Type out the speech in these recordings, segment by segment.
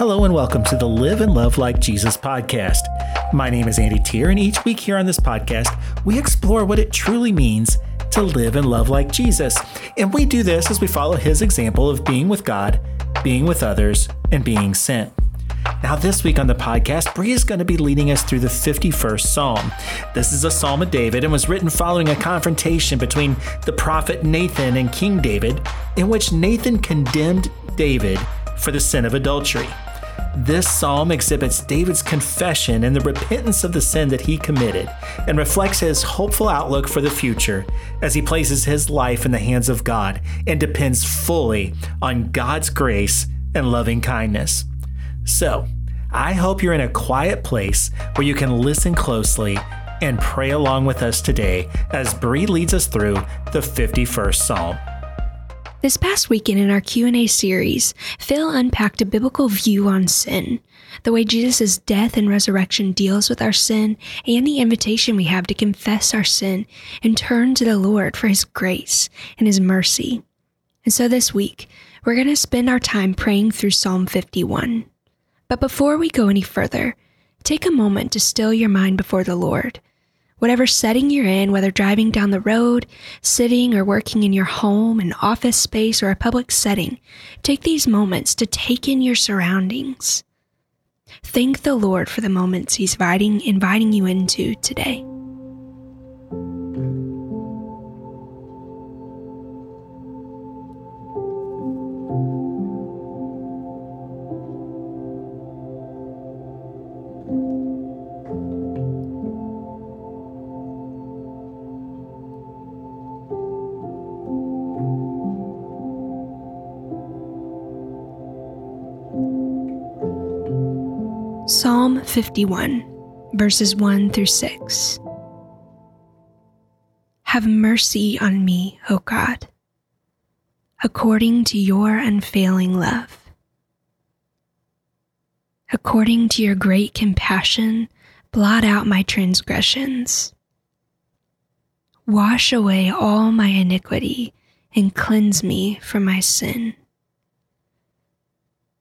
Hello and welcome to the Live and Love Like Jesus podcast. My name is Andy Tier, and each week here on this podcast, we explore what it truly means to live and love like Jesus. And we do this as we follow his example of being with God, being with others, and being sent. Now, this week on the podcast, Bree is going to be leading us through the 51st Psalm. This is a Psalm of David and was written following a confrontation between the prophet Nathan and King David, in which Nathan condemned David for the sin of adultery. This psalm exhibits David's confession and the repentance of the sin that he committed and reflects his hopeful outlook for the future as he places his life in the hands of God and depends fully on God's grace and loving kindness. So, I hope you're in a quiet place where you can listen closely and pray along with us today as Bree leads us through the 51st Psalm. This past weekend in our Q&A series, Phil unpacked a biblical view on sin, the way Jesus' death and resurrection deals with our sin, and the invitation we have to confess our sin and turn to the Lord for his grace and his mercy. And so this week, we're going to spend our time praying through Psalm 51. But before we go any further, take a moment to still your mind before the Lord Whatever setting you're in, whether driving down the road, sitting or working in your home, an office space, or a public setting, take these moments to take in your surroundings. Thank the Lord for the moments He's inviting, inviting you into today. Psalm 51, verses 1 through 6. Have mercy on me, O God, according to your unfailing love. According to your great compassion, blot out my transgressions. Wash away all my iniquity and cleanse me from my sin.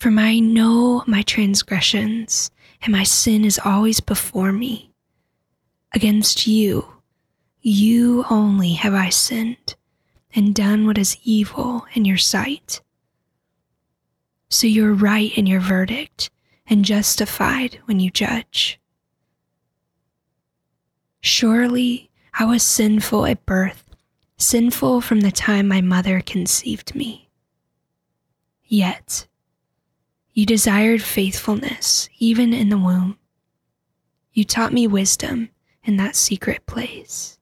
For I know my transgressions, and my sin is always before me. Against you, you only have I sinned, and done what is evil in your sight. So you're right in your verdict, and justified when you judge. Surely I was sinful at birth, sinful from the time my mother conceived me. Yet, you desired faithfulness even in the womb. You taught me wisdom in that secret place.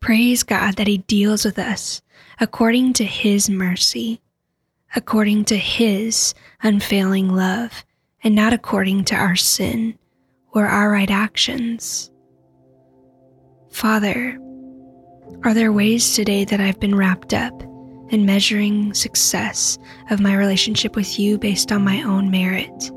Praise God that He deals with us according to His mercy, according to His unfailing love, and not according to our sin or our right actions. Father, are there ways today that I've been wrapped up in measuring success of my relationship with you based on my own merit?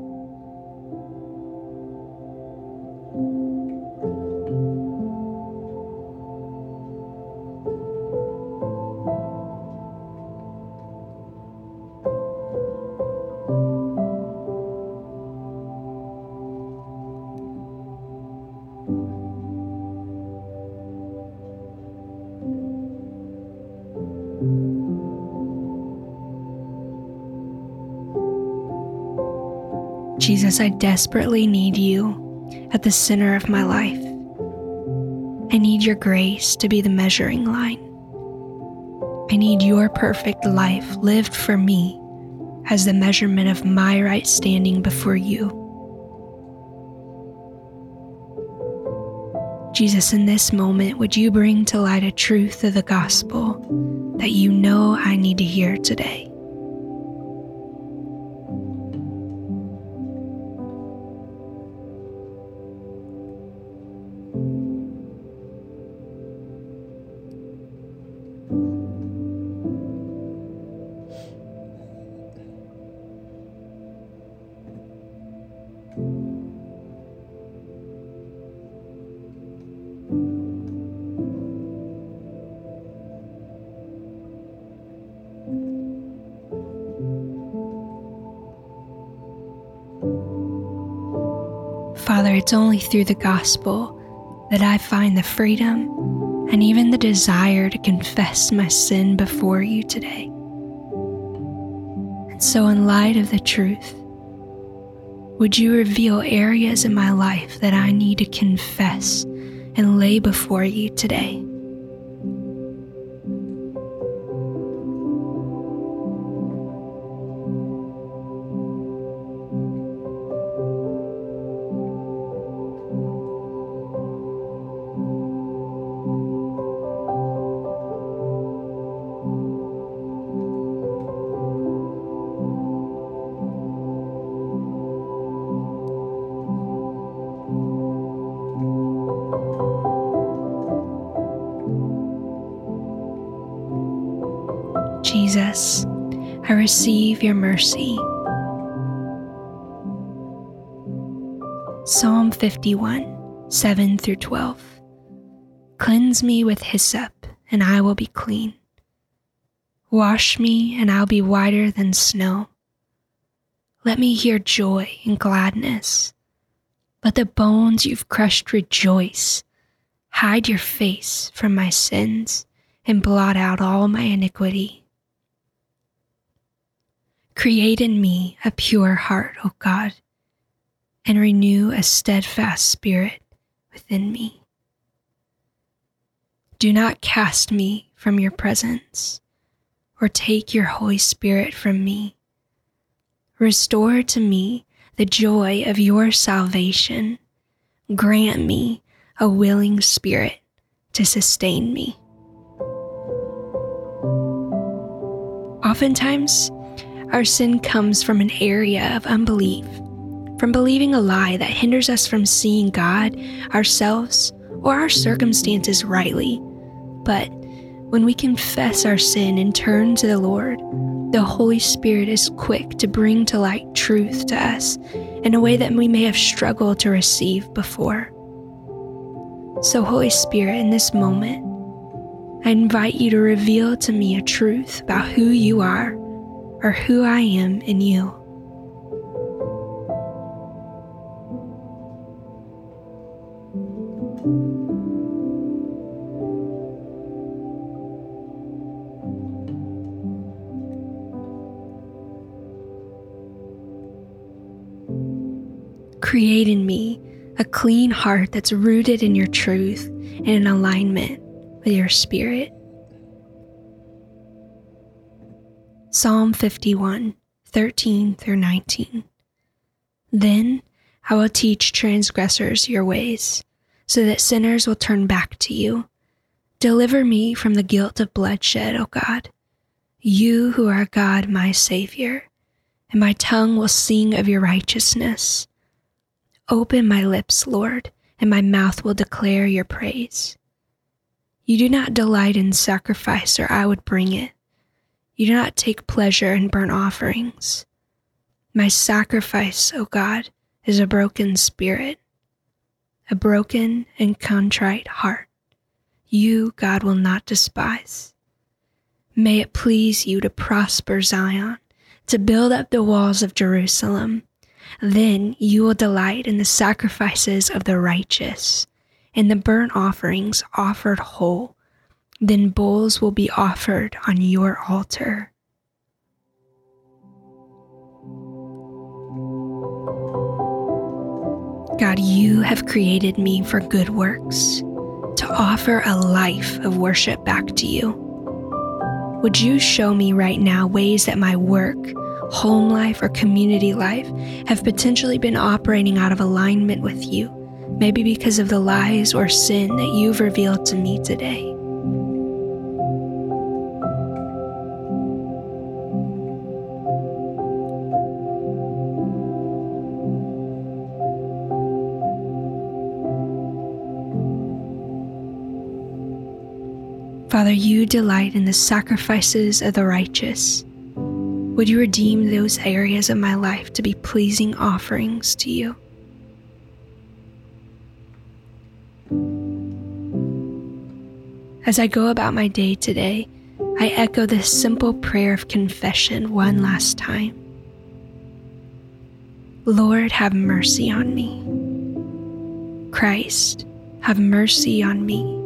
Jesus, I desperately need you at the center of my life. I need your grace to be the measuring line. I need your perfect life lived for me as the measurement of my right standing before you. Jesus, in this moment, would you bring to light a truth of the gospel that you know I need to hear today? Father, it's only through the gospel that I find the freedom and even the desire to confess my sin before you today. And so, in light of the truth, would you reveal areas in my life that I need to confess and lay before you today? Jesus, I receive your mercy. Psalm 51, 7 through 12. Cleanse me with hyssop, and I will be clean. Wash me, and I'll be whiter than snow. Let me hear joy and gladness. Let the bones you've crushed rejoice. Hide your face from my sins and blot out all my iniquity. Create in me a pure heart, O God, and renew a steadfast spirit within me. Do not cast me from your presence or take your Holy Spirit from me. Restore to me the joy of your salvation. Grant me a willing spirit to sustain me. Oftentimes, our sin comes from an area of unbelief, from believing a lie that hinders us from seeing God, ourselves, or our circumstances rightly. But when we confess our sin and turn to the Lord, the Holy Spirit is quick to bring to light truth to us in a way that we may have struggled to receive before. So, Holy Spirit, in this moment, I invite you to reveal to me a truth about who you are or who I am in you. Create in me a clean heart that's rooted in your truth and in alignment with your spirit. Psalm 51, 13 through 19. Then I will teach transgressors your ways, so that sinners will turn back to you. Deliver me from the guilt of bloodshed, O God. You who are God, my Savior, and my tongue will sing of your righteousness. Open my lips, Lord, and my mouth will declare your praise. You do not delight in sacrifice, or I would bring it. You do not take pleasure in burnt offerings. My sacrifice, O God, is a broken spirit, a broken and contrite heart. You, God, will not despise. May it please you to prosper Zion, to build up the walls of Jerusalem. Then you will delight in the sacrifices of the righteous, in the burnt offerings offered whole then bulls will be offered on your altar. God, you have created me for good works, to offer a life of worship back to you. Would you show me right now ways that my work, home life, or community life have potentially been operating out of alignment with you, maybe because of the lies or sin that you've revealed to me today? Father, you delight in the sacrifices of the righteous. Would you redeem those areas of my life to be pleasing offerings to you? As I go about my day today, I echo this simple prayer of confession one last time. Lord, have mercy on me. Christ, have mercy on me.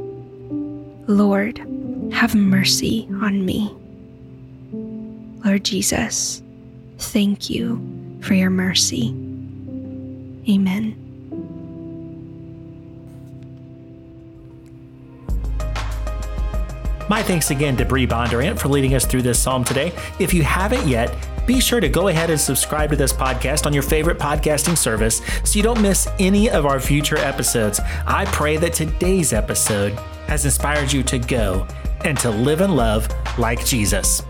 Lord, have mercy on me. Lord Jesus, thank you for your mercy. Amen. My thanks again to Bree Bondurant for leading us through this psalm today. If you haven't yet, be sure to go ahead and subscribe to this podcast on your favorite podcasting service so you don't miss any of our future episodes. I pray that today's episode has inspired you to go and to live and love like Jesus.